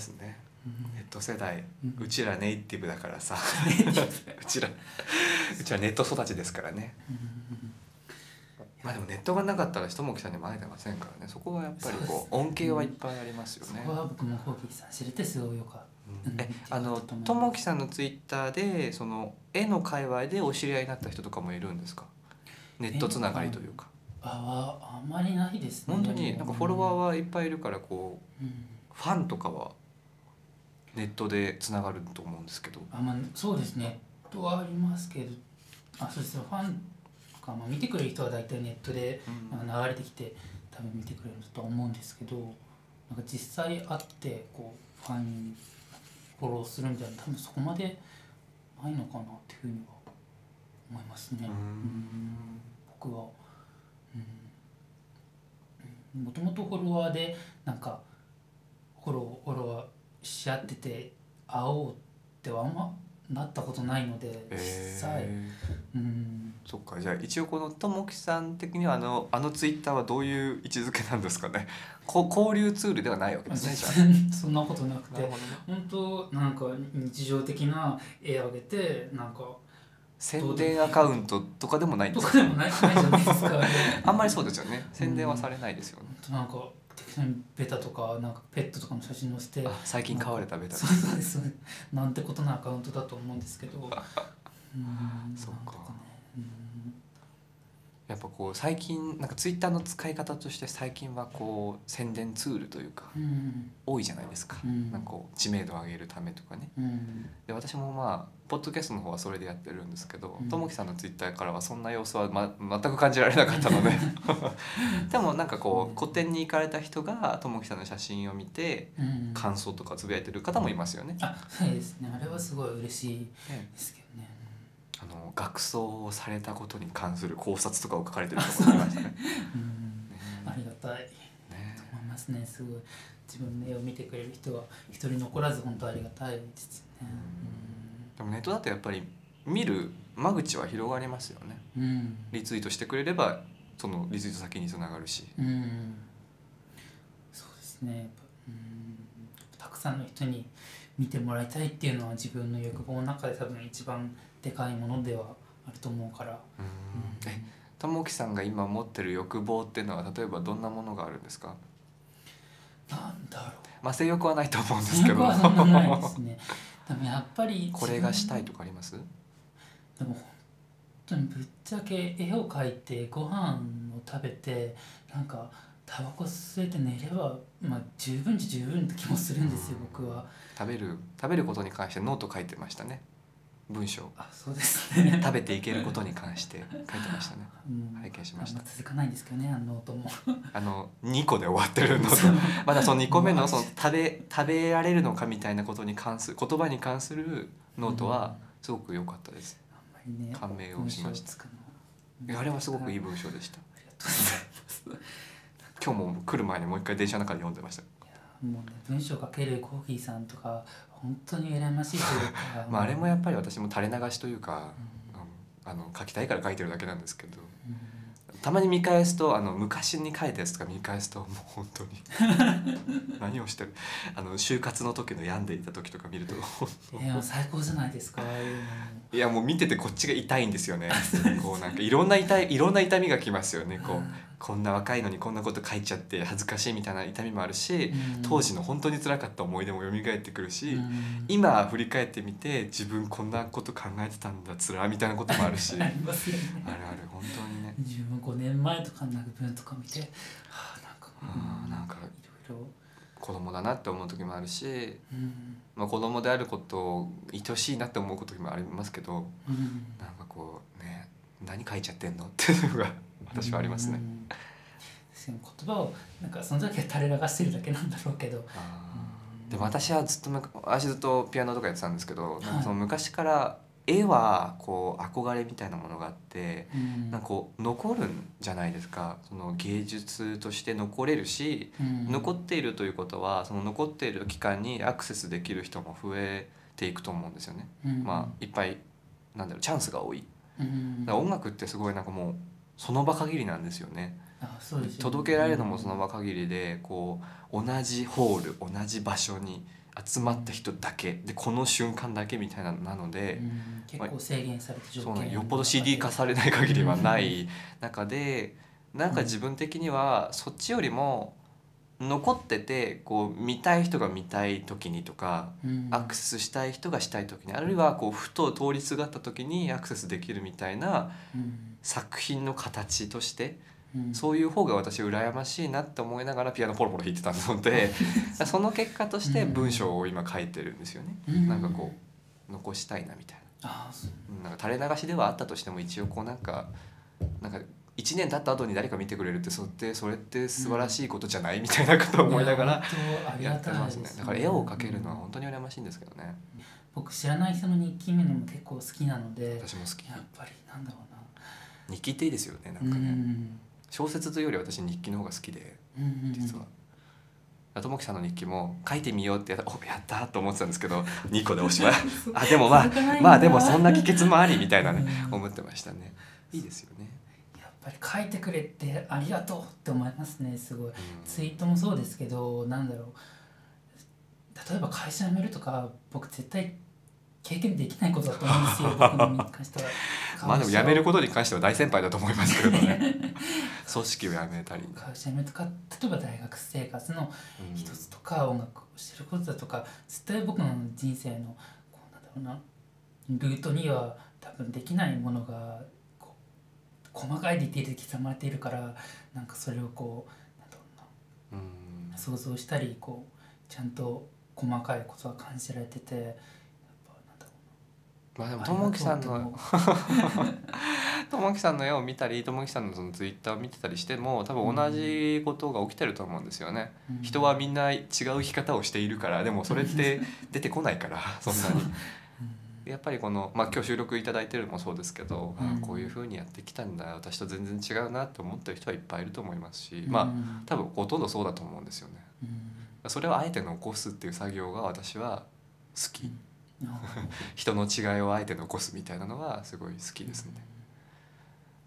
ですね。うん。ネット世代うちらネイティブだからさ。うちらうちらネット育ちですからね。うん。まあでもネットがなかったらひともきさんにも会えてませんからね。そこはやっぱりこう恩恵はいっぱいありますよね。そこは僕もホーキーさん知れてすごいよかっうん。うん。えあのともきさんのツイッターでその絵の界隈でお知り合いになった人とかもいるんですか？ネットつながりというか。たあああんまりないですね。本当に？なんかフォロワーは、はいっぱいいるからこううん。ファンとかはネットでつながると思うんですけど。あまあ、そうですね。ネットはありますけど。あそうですファンとか、まあ、見てくれる人は大体ネットで、流れてきて多分見てくれるとは思うんですけどなんか実際会ってこうファンにフォローするみたいな多分そこまでないのかなっていうふうには思いますね。うん。うん。僕は。もともとフォロワーでなんかフォローフォロワーし合ってて会おうってはあんまなったことないので実際、えうん。ー、そっか。じゃあ一応このともきさん的にはあのあのツイッターはどういう位置づけなんですかね。こ交流ツールではないわけですねそんなことなくて。なね。本当なんか日常的な絵を上げてなんか宣伝アカウントとかでもないんでとすか？でもない。じゃないですか。あんまりそうですよね。宣伝はされないですよね、なんか適当にベタとかなんかペットとかの写真載せてあ最近飼われたベタ。そうそうですなんてことなアカウントだと思うんですけど。うんそっか。ねうんやっぱこう最近なんかツイッターの使い方として最近はこう宣伝ツールというかうん。多いじゃないですか、うん。なんか知名度を上げるためとかね。うん。で私もまあポッドキャストの方はそれでやってるんですけどうん。ともきさんのツイッターからはそんな様子は、ま、全く感じられなかったので。でもなんかこう個展に行かれた人がともきさんの写真を見てうん。感想とかつぶやいてる方もいますよね。あそうですね。あれはすごい嬉しいねですけどねあの学装をされたことに関する考察とかを書かれてる人もいましたね。うん。ね。ありがたい。ね。と思いますね。すごい。自分の絵を見てくれる人が一人残らず本当ありがたい。ですね。でもネットだとやっぱり見る間口は広がりますよね。うん。うんリツイートしてくれればそのリツイート先につながるし。うん。そうですね。うん。たくさんの人に見てもらいたいっていうのは自分の欲望の中で多分一番でかいものではあると思うから、うん。うんえともきさんが今持ってる欲望っていうのは例えばどんなものがあるんですか？なんだろう。まあ性欲はないと思うんですけど。性欲はそんなないですね。でもやっぱりこれがしたいとかあります？自分でも本当にぶっちゃけ絵を描いてご飯を食べてなんかタバコ吸えて寝ればまあ十分じゃ十分って気もするんですよ僕は。食べる食べることに関してノート書いてましたね。文章。あそうですね。食べていけることに関して書いてましたね。うん。拝見しました。あんま続かないんですけどねあの音も。あの2 個で終わってるノートまだその2個目のその食べ食べられるのかみたいなことに関する言葉に関するノートはすごく良かったです。あんまりね感銘をしました。あれはすごくいいあ文章でした。りがとうございます今日も来る前にもう一回電車の中で読んでました。もうね文章書けるコーヒーさんとか本当に羨ましいというか。まああれもやっぱり私も垂れ流しというか、うんうんあの書きたいから書いてるだけなんですけど。うんたまに見返すとあの昔に書いたやつとか見返すともう本当に。何をしてる。あの就活の時の病んでいた時とか見ると いや最高じゃないですかいやもう見ててこっちが痛いんですよね。こうなんかいろんな痛いいろんな痛みがきますよねこうこんな若いのにこんなこと書いちゃって恥ずかしいみたいな痛みもあるしうん。当時の本当に辛かった思い出も蘇ってくるし、うん。今振り返ってみて自分こんなこと考えてたんだつらみたいなこともあるし。ああるある本当にね。自分5年前とかの文とか見てはあなんかあーなんかいろいろ。子供だなって思う時もあるし、うん。まあ、子供であることを愛しいなって思う時もありますけどうん。なんかこうね何書いちゃってんの？っていうのが私はありますね。言葉をなんかその時は垂れ流してるだけなんだろうけど。でも私はずっとむ私ずっとピアノとかやってたんですけど、なんかその昔から絵はこう憧れみたいなものがあってうん。なんかこう残るんじゃないですか。その芸術として残れるし、うん。残っているということはその残っている期間にアクセスできる人も増えていくと思うんですよね。うん。まあいっぱいなんだろうチャンスが多い。音楽ってすごいなんかもうその場限りなんですよね。あそうですよね。届けられるのもその場限りでこう同じホール同じ場所に集まった人だけでこの瞬間だけみたいななので、うん。結構制限された条そう件ねよっぽど CD 化されない限りはない中でなんか自分的にはそっちよりも残っててこう見たい人が見たい時にとかうん。アクセスしたい人がしたい時にあるいはこうふと通りすがった時にアクセスできるみたいなうん。作品の形としてうん。そういう方が私羨ましいなって思いながらピアノポロポロ弾いてたので その結果として文章を今書いてるんですよね。うん。なんかこう残したいなみたいな。なんか垂れ流しではあったとしても一応こうなんかなんか1年経った後に誰か見てくれるってそれってそれって素晴らしいことじゃないみたいなことを思いながらやってますね。たいですだから絵を描けるのは本当に羨ましいんですけどね。僕知らない人の日記見るのも結構好きなので私も好き。やっぱりなんだろうな。日記っていいですよねなんうかね。ん。小説というより私日記の方が好きで実は。ともきさんの日記も書いてみようってやったおやったーと思ってたんですけど 2個でおしまい。あでもまあまあでもそんな帰結もありみたいなねうん。思ってましたね。いいですよね、ぱり書いてくれてありがとうって思いますねすごい。うん。ツイートもそうですけどなんだろう。例えば会社辞めるとか僕絶対経験できないことだと思うんですよ。僕に関しては。まあでも辞めることに関しては大先輩だと思いますけどねね。組織を辞めたり、会社辞めるとか例えば大学生活のうん。一つとか音楽をしてることだとか絶対僕の人生のこうなんだろうなルートには多分できないものが細かいディテールで刻まれているからなんかそれをこうなんだろう想像したりこうちゃんと細かいことが感じられててやっぱなんだろまあでもうなともきさんのともきさんの絵を見たりともきさんのそのツイッターを見てたりしても多分同じことが起きてると思うんですよね、人はみんな違う生き方をしているからでもそれって出てこないからそんなに。う んやっぱりこの、まあ、今日収録いただいてるのもそうですけど、うん。あこういうふうにやってきたんだ私と全然違うなって思ってる人はいっぱいいると思いますし、まあうん多分ほとんどそうだと思うんですよね。うん。それをあえて残すっていう作業が私は好き、あ 人の違いをあえて残すみたいなのはすごい好きですね。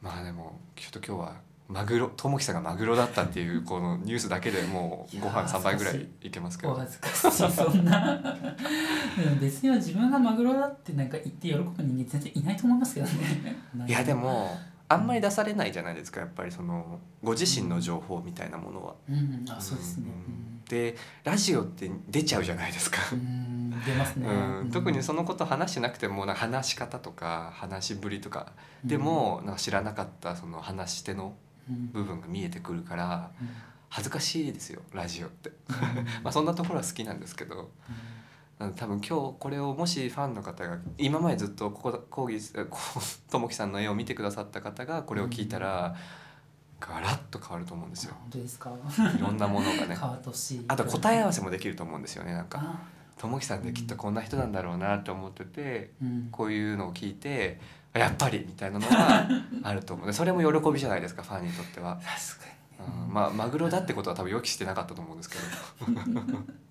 まあでもちょっと今日はマグロともきさんがマグロだったっていうこのニュースだけでもうご飯いやー3杯ぐらいい。けますけど。お恥ずかしいそんな。うん別には自分がマグロだってなんか言って喜ぶ人間全然いないと思いますけどね。いやでもあんまり出されないじゃないですかやっぱりそのご自身の情報みたいなものは。うんあそうですね。うんでラジオって出ちゃうじゃないですか。出ますね。うん、特にそののこと話してなくても話し方とか話しぶりとか。でもなんか知らなかったその話し手のうん部分が見えてくるからうん恥ずかしいですよラジオって。うん。まあそんなところは好きなんですけど多分今日これをもしファンの方が今までずっとここ講義ともきさんの絵を見てくださった方がこれを聞いたらガラッと変わると思うんですよ。本当ですか？いろんなものがね。変わってほしい。あと答え合わせもできると思うんですよねなんか。あ。ともきさんってきっとこんな人なんだろうなって思っててうん。こういうのを聞いてあやっぱりみたいなのが あると思う。でそれも喜びじゃないですかファンにとっては、確かにうん、まあマグロだってことは多分予期してなかったと思うんですけど。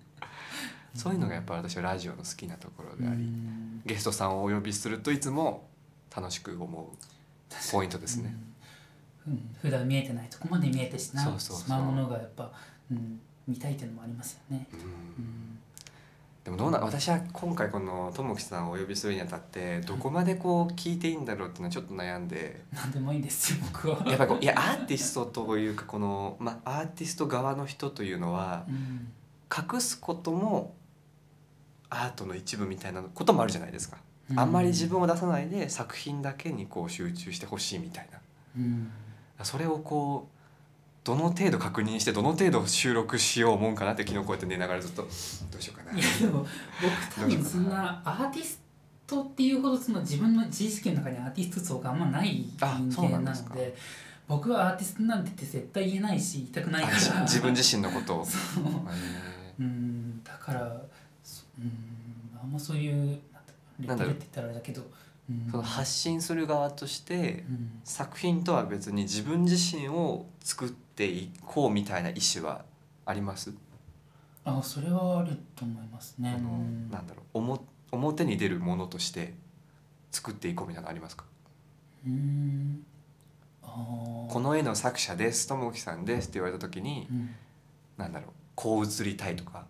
そういうのがやっぱ私はラジオの好きなところであり、うん。ゲストさんをお呼びするといつも楽しく思うポイントですね。うん。うん。普段見えてないとこまで見えてしまうものがやっぱ、うん、見たいっていうのもありますよね。うん。うんでもどうな私は今回このともきさんをお呼びするにあたってどこまでこう聞いていいんだろうっていうのはちょっと悩んで。なんでもいいですよ僕は。やっぱりこういやアーティストというかこの、まあ、アーティスト側の人というのはうん。隠すこともアートの一部みたいなこともあるじゃないですか。あんまり自分を出さないで作品だけにこう集中してほしいみたいな。うん。それをこうどの程度確認してどの程度収録しようもんかなって昨日こうやって寝ながらずっとどうしようかな。いやでも僕多分そんなアーティストっていうほどその自分の自意識の中にアーティスト像があんまないあ人間なので僕はアーティストなんてって絶対言えないし言いたくないかあら自分自身のことを。そう。んだからそうんあんまそういうなんだろうッテルって言ったらあれだけど、その発信する側としてうん。作品とは別に自分自身を作っていこうみたいな意思はあります、あそれはあると思いますね。あ。のうん。なんだろう。表表に出るものとして作っていこうみたいなのありますか？うん。この絵の作者ですともきさんですって言われた時にうん。なんだろう。こう映りたいとか？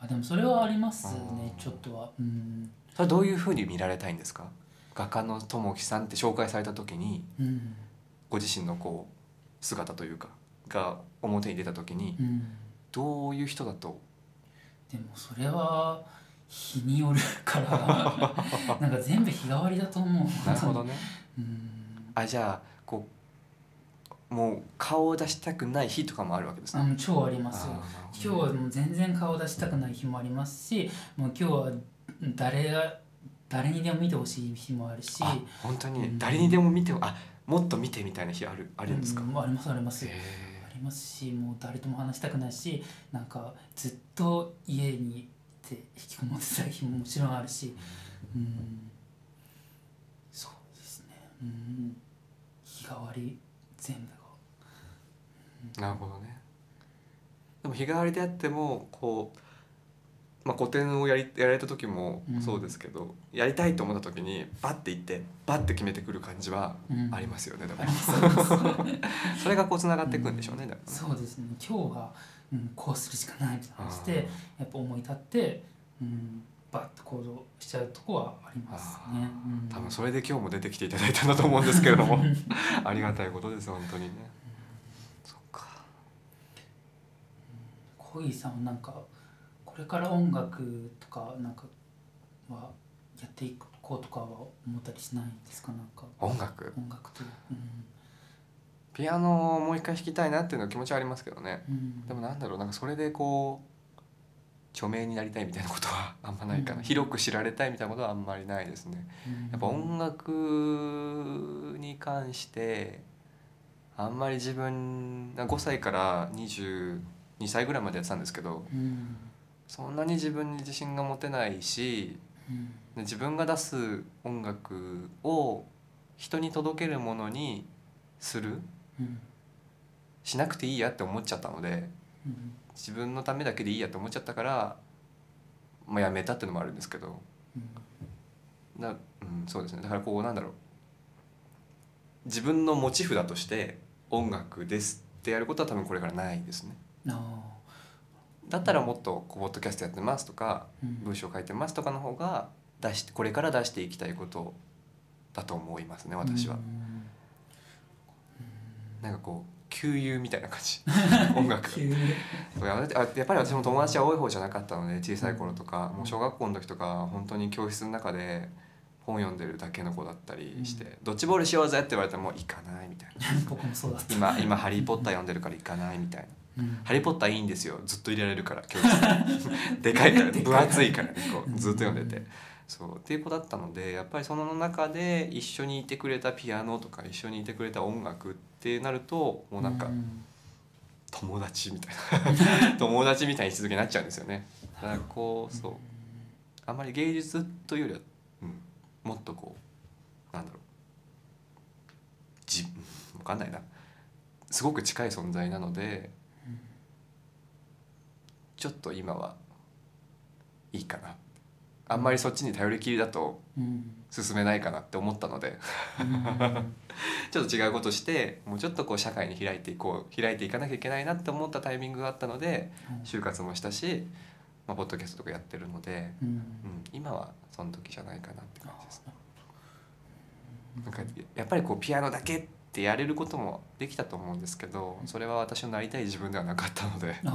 あでもそれはありますねちょっとは。うん。それはどういうふうに見られたいんですか？画家のともきさんって紹介された時にうん。ご自身のこう姿というかが表に出た時にうん。どういう人だと？でもそれは日によるから なんか全部日替わりだと思う。なるほどね。うん。あじゃあこうもう顔を出したくない日とかもあるわけですねあ超ありますよ。今日はもう全然顔出したくない日もありますしもう今日は誰が誰にでも見てほしい日もあるしあ本当に？うん。誰にでも見てあもっと見てみたいな日あるあるんですか、うんありますあります。へありますしもう誰とも話したくないしなんかずっと家にいて引きこもってた日ももちろんあるし。うん。そうですね。うん。日替わり全部が。ーなるほどね。でも日替わりであってもこうまあ、古典をやりやられた時もうん。そうですけど、やりたいと思った時にバッて行ってバッて決めてくる感じはうん。ありますよね、でも。あります。ありますそれがこうつながっていくんでしょうね、だからねそうですね。今日は、うん、こうするしかないみたいな話でやっぱ思い立って、うん、バッと行動しちゃうとこはありますね。うん。多分それで今日も出てきていただいたんだと思うんですけれども。ありがたいことです本当に。ね、そっか。小木さんはなんかこれから音楽とかなんかはやっていこうとかは思ったりしないんですか？なんか。音楽？音楽という、ピアノをもう一回弾きたいなっていうのは気持ちはありますけどね。うん。うん、でもなんだろうなんかそれでこう著名になりたいみたいなことはあんまないかな、うん。広く知られたいみたいなことはあんまりないですね。うん。やっぱ音楽に関してあんまり自分5歳から22歳ぐらいまでやってたんですけどうんそんなに自分に自信が持てないしうん。で自分が出す音楽を人に届けるものにするうんしなくていいやって思っちゃったのでうん自分のためだけでいいやって思っちゃったから、まあ、やめたっていうのもあるんですけど。うん。な、うん、そうですね。だからこうなんだろう。自分の持ち札として音楽ですってやることは多分これからないですね。あだったらもっとこうポッドキャストやってますとか文章書いてますとかの方が出してこれから出していきたいことだと思いますね私は。う。ん。なんかこう旧友みたいな感じ。音楽。やっぱり私も友達は多い方じゃなかったので小さい頃とかもう小学校の時とか本当に教室の中で本読んでるだけの子だったりして「ドッジボールしようぜ」って言われても「行かない」みたいな。僕もそうだっ「た。今今ハリー・ポッター読んでるから行かない」みたいなうん「ハリー・ポッターいいんですよ。ずっと入れられるから教室。に でかいから。ね分厚いからねこう。ずっと読んでて。そう。っていう子だったのでやっぱりその中で一緒にいてくれたピアノとか一緒にいてくれた音楽ってなるともうなんかうん。友達みたいな。友達みたいに位置づけになっちゃうんですよね。だからこうそう。あんまり芸術というよりは、うん、もっとこうなんだろう。じ分かんないな。すごく近い存在なのでちょっと今はいいかな。あんまりそっちに頼りきりだとうん進めないかなって思ったので。うん。ちょっと違うことしてもうちょっとこう社会に開いていこう開いていかなきゃいけないなって思ったタイミングがあったので就活もしたし、まあ、ポッドキャストとかやってるので、うん。うん、今はその時じゃないかなって感じですね。なんかやっぱりこうピアノだけってやれることもできたと思うんですけどそれは私のなりたい自分ではなかったので。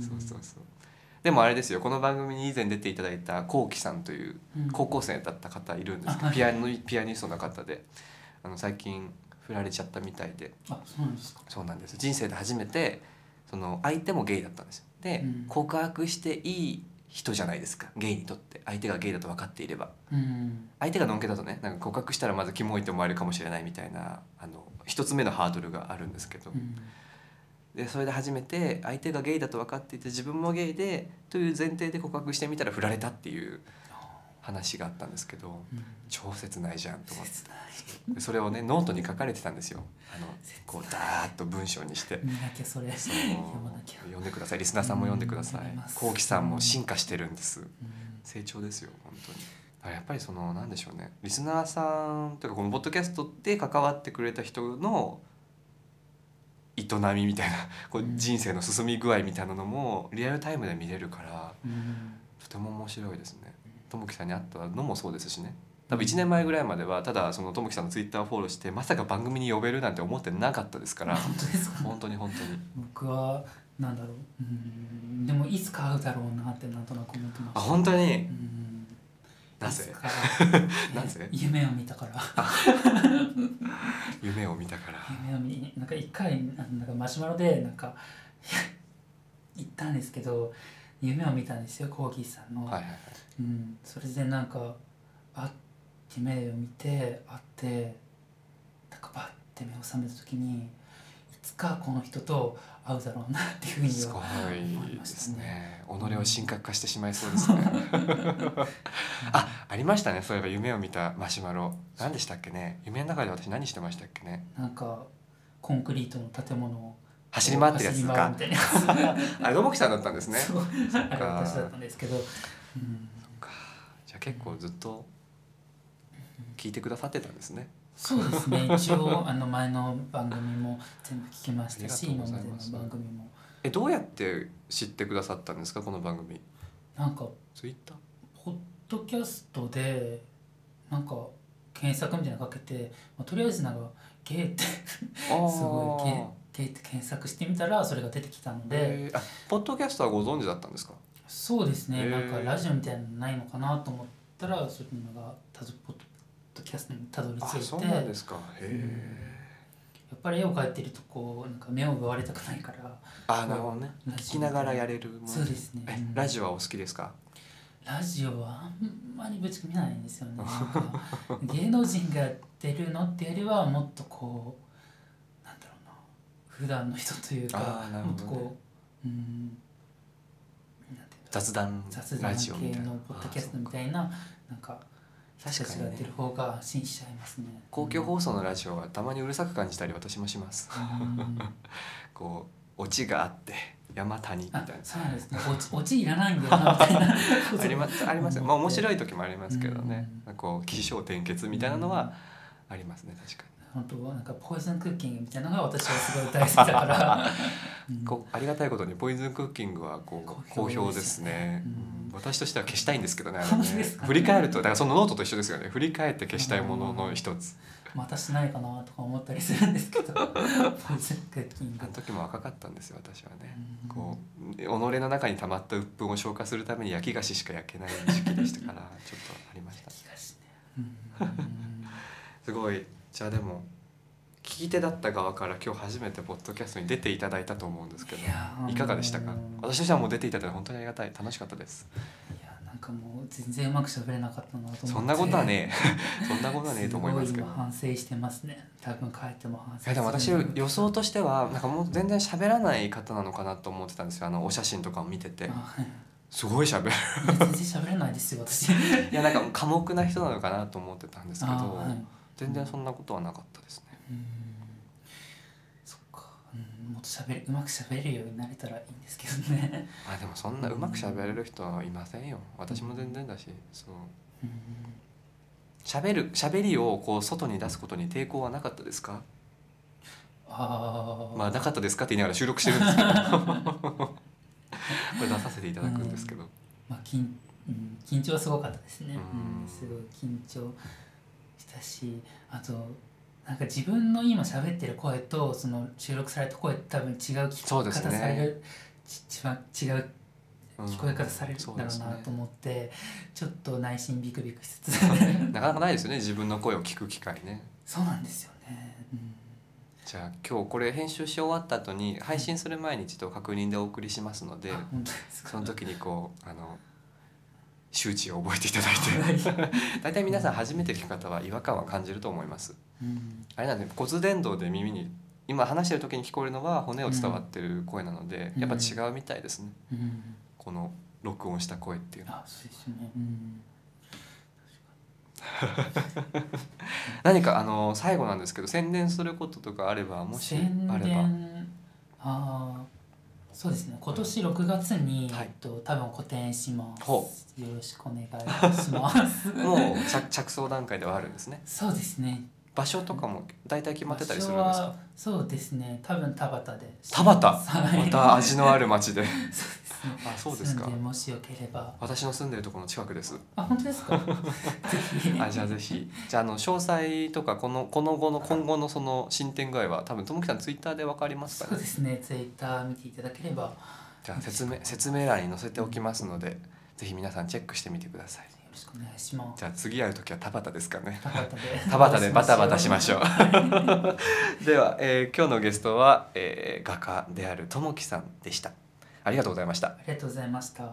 そうそうそう。でもあれですよ。この番組に以前出ていただいたこうきさんといううん。高校生だった方いるんですけど、あはい。ピアノピアニストの方であの最近振られちゃったみたいで。あそうなんですか。そうなんです。人生で初めてその相手もゲイだったんですよ。で、うん。告白していい人じゃないですか。ゲイにとって。相手がゲイだと分かっていれば。うん。相手がのんけだとねなんか告白したらまずキモいと思われるかもしれないみたいなあの一つ目のハードルがあるんですけど、うん。でそれで初めて相手がゲイだと分かっていて自分もゲイでという前提で告白してみたら振られたっていう話があったんですけどうん。超切ないじゃんと思って。それをねノートに書かれてたんですよ。あのこうダーッと文章にして。見なきゃそれそう。読んでください。リスナーさんも読んでください。うんこうきさんも進化してるんです。うん。成長ですよ本当に。だからやっぱりそのなんでしょうね。リスナーさんというかこのポッドキャストで関わってくれた人の営みみたいな こううん。人生の進み具合みたいなのもリアルタイムで見れるからうん。とても面白いですね。ともきさんに会ったのもそうですしね。多分1年前ぐらいまではただそのともきさんのツイッターをフォローしてまさか番組に呼べるなんて思ってなかったですから。本当ですか？本当に本当に。僕はなんだろう。うんでもいつか会うだろうなってなんとなく思ってましたあ本当に？うん。ないぜなぜ？夢を見たから。夢を見たから。夢を見なんか一回なんかマシュマロでなんか行ったんですけど夢を見たんですよコーギーさんの、はいはいはい。うん、それでなんかあって目を見てあってなんかバッて目を覚めた時にいつかこの人と会うだろうなっていうふうにすごはいいですね己を神格化してしまいそうですね。あありましたねそういえば夢を見たマシュマロ。何でしたっけね？夢の中で私何してましたっけね？なんかコンクリートの建物を走り回ってるやつか。あれどもきさんだったんですね。そう。か。私だったんですけど、うん、じゃあ結構ずっと聞いてくださってたんですね。そうですね。一応あの前の番組も全部聞きましたし今までの番組も。えどうやって知ってくださったんですかこの番組。なんかツイッター？ポッドキャストでなんか検索みたいなのかけて、まあ、とりあえずなんかゲーって すあごいゲーって検索してみたらそれが出てきたので、えー。あポッドキャストはご存知だったんですか？そうですね、なんかラジオみたいなのないのかなと思ったらそういうのがたどポッドキャストにたどり着いて。あそうなんですか。へえやっぱり絵を描いてるとこうなんか目を奪われたくないから。あなるほどね。聞きながらやれるもの。そうですね。えうんラジオはお好きですか？ラジオはあんまりぶち込みないんですよね。芸能人がやってるのってよりはもっとこう普段の人というかもっとこううん雑談雑談ラジオみたいな。系のポッドキャストみたいななんか確かにねやってる方が安心しちゃいますね。公共放送のラジオはたまにうるさく感じたり私もします。うん。こうオチがあって山谷みたいあなそうですね。オチいらないんだよなみたいな。ありますあります。よまあ面白い時もありますけどね。うん。こう起承転結みたいなのはありますね確か本当なんかポイズンクッキングみたいなのが私はすごい大好きだから、うん。にこうありがたいことにポイズンクッキングはこう好好評評でですすねねうんうん。私としては消したいんですけどねね。振り返るとだからそのノートと一緒ですよね。振り返って消したいものの一つ。またしないかなとか思ったりするんですけど。ポイズンクッキング。あの時も若かったんですよ私はね。うん。こう己の中に溜まった鬱憤を消化するために焼き菓子しか焼けない時期でしたからちょっとありました。ね。うん。すごいじゃあでも聞き手だった側から今日初めてポッドキャストに出ていただいたと思うんですけどいかがでしたか？私としてはもう出ていただいて本当にありがたい楽しかったです。いやなんかもう全然うまく喋れなかったなと思って。そんなことはねえ。そんなことはねえと思いますけど。反省してます。ね多分帰っても反省いやでも私予想としてはなんかもう全然喋らない方なのかなと思ってたんですよ。あのお写真とかを見てて。すごい喋る。全然喋れないですよ私。いやなんか寡黙な人なのかなと思ってたんですけど、あはい全然そんなことはなかったですね。うん。そっか、うん、もっと喋れうまく喋れるようになれたらいいんですけどね。あでもそんなうまく喋れる人はいませんよ。私も全然だしそううん。喋る喋りをこう外に出すことに抵抗はなかったですか？ああまあなかったですかって言いながら収録してるんですけど。これ出させていただくんですけど、まあ緊うん、緊張はすごかったですね、うん。うん、すごい緊張したしあとなんか自分の今喋ってる声とその収録された声多分違う聞き方される、ち一番違ううん聞こえ方されるんだろうなと思って、ちょっと内心ビクビクしつつ。なかなかないですよね。自分の声を聞く機会ね。そうなんですよね、うん、じゃあ今日これ編集し終わった後に配信する前に一度確認でお送りしますのであ本当ですか？その時にこうあの周知を覚えていただいて。はい。大体皆さん初めて聞く方は違和感は感じると思います。うん。あれなんで骨伝導で耳に今話してる時に聞こえるのは骨を伝わってる声なので、うん。やっぱ違うみたいですね。うん。この録音した声っていうのは。何かあの最後なんですけど宣伝することとかあればもし宣あれば。あそうですね。今年6月に、はい。えっと、多分個展します。ほよろしくお願いします。もう着着想段階ではあるんですね。そうですね場所とかも大体決まってたりするんですか？場所はそうですね。多分田端で。田端？はい。また味のある町で。そうですね。あそうですか。もしよければ。私の住んでるところの近くです。あ本当ですか？ぜひ。あじゃあぜひ。じゃああの詳細とかこのこの後の今後のその進展具合は多分ともきさんツイッターでわかりますかね？そうですね。ツイッター見ていただければ。よじゃあ説明説明欄に載せておきますのでぜひ皆さんチェックしてみてください。ろしくお願いしますじゃあ次会う時は田端ですかね。田端で。田端でバタバタしましょう。では、えー今日のゲストは、えー画家であるともきさんでした。ありがとうございました。ありがとうございました。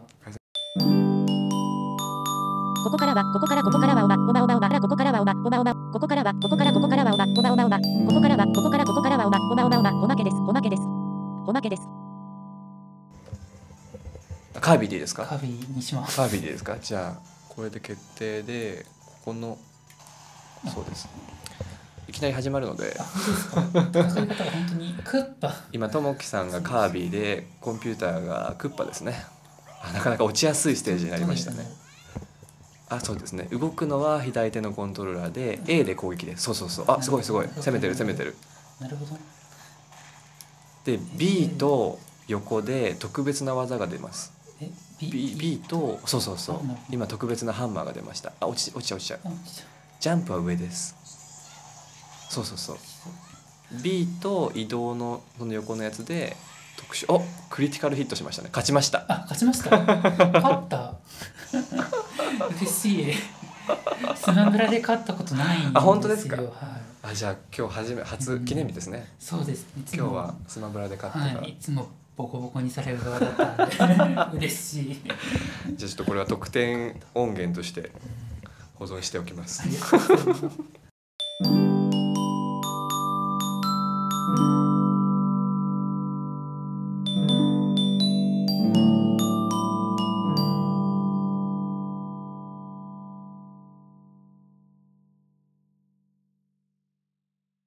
ここからは、ここからここからはおま、おまおまおま、ここからはおま、おまおま、ここからは、ここからここからはおま、おまおまおま、ここからは、ここからここからはおま、おまおまおま、おまけです、おまけです。おまけです。カービィでいいですか？カビにします。カービィでいいですか？じゃあこれで決定でここのそうです。いきなり始まるので。今ともきさんがカービィでコンピューターがクッパですね。あなかなか落ちやすいステージになりましたね。あそうですね。動くのは左手のコントローラーで A で攻撃です。そうそうそう。あすごいすごい。攻めてる攻めてる。なるほど。で B と横で特別な技が出ます。え？B, B とそうそうそう。今特別なハンマーが出ました。あ落ち落ちちゃう落ちちゃうジャンプは上です。そうそうそう。B と移動のその横のやつで特殊おクリティカルヒットしましたね。勝ちました。あ勝ちました。勝った。嬉しい。スマブラで勝ったことないんですよ。あ本当ですか？はい、あじゃあ今日初め初記念日ですね、そうです。いつも。今日はスマブラで勝ってから、はいいつもボコボコにされる側だったんで嬉しい。じゃあちょっとこれは特典音源として保存しておきます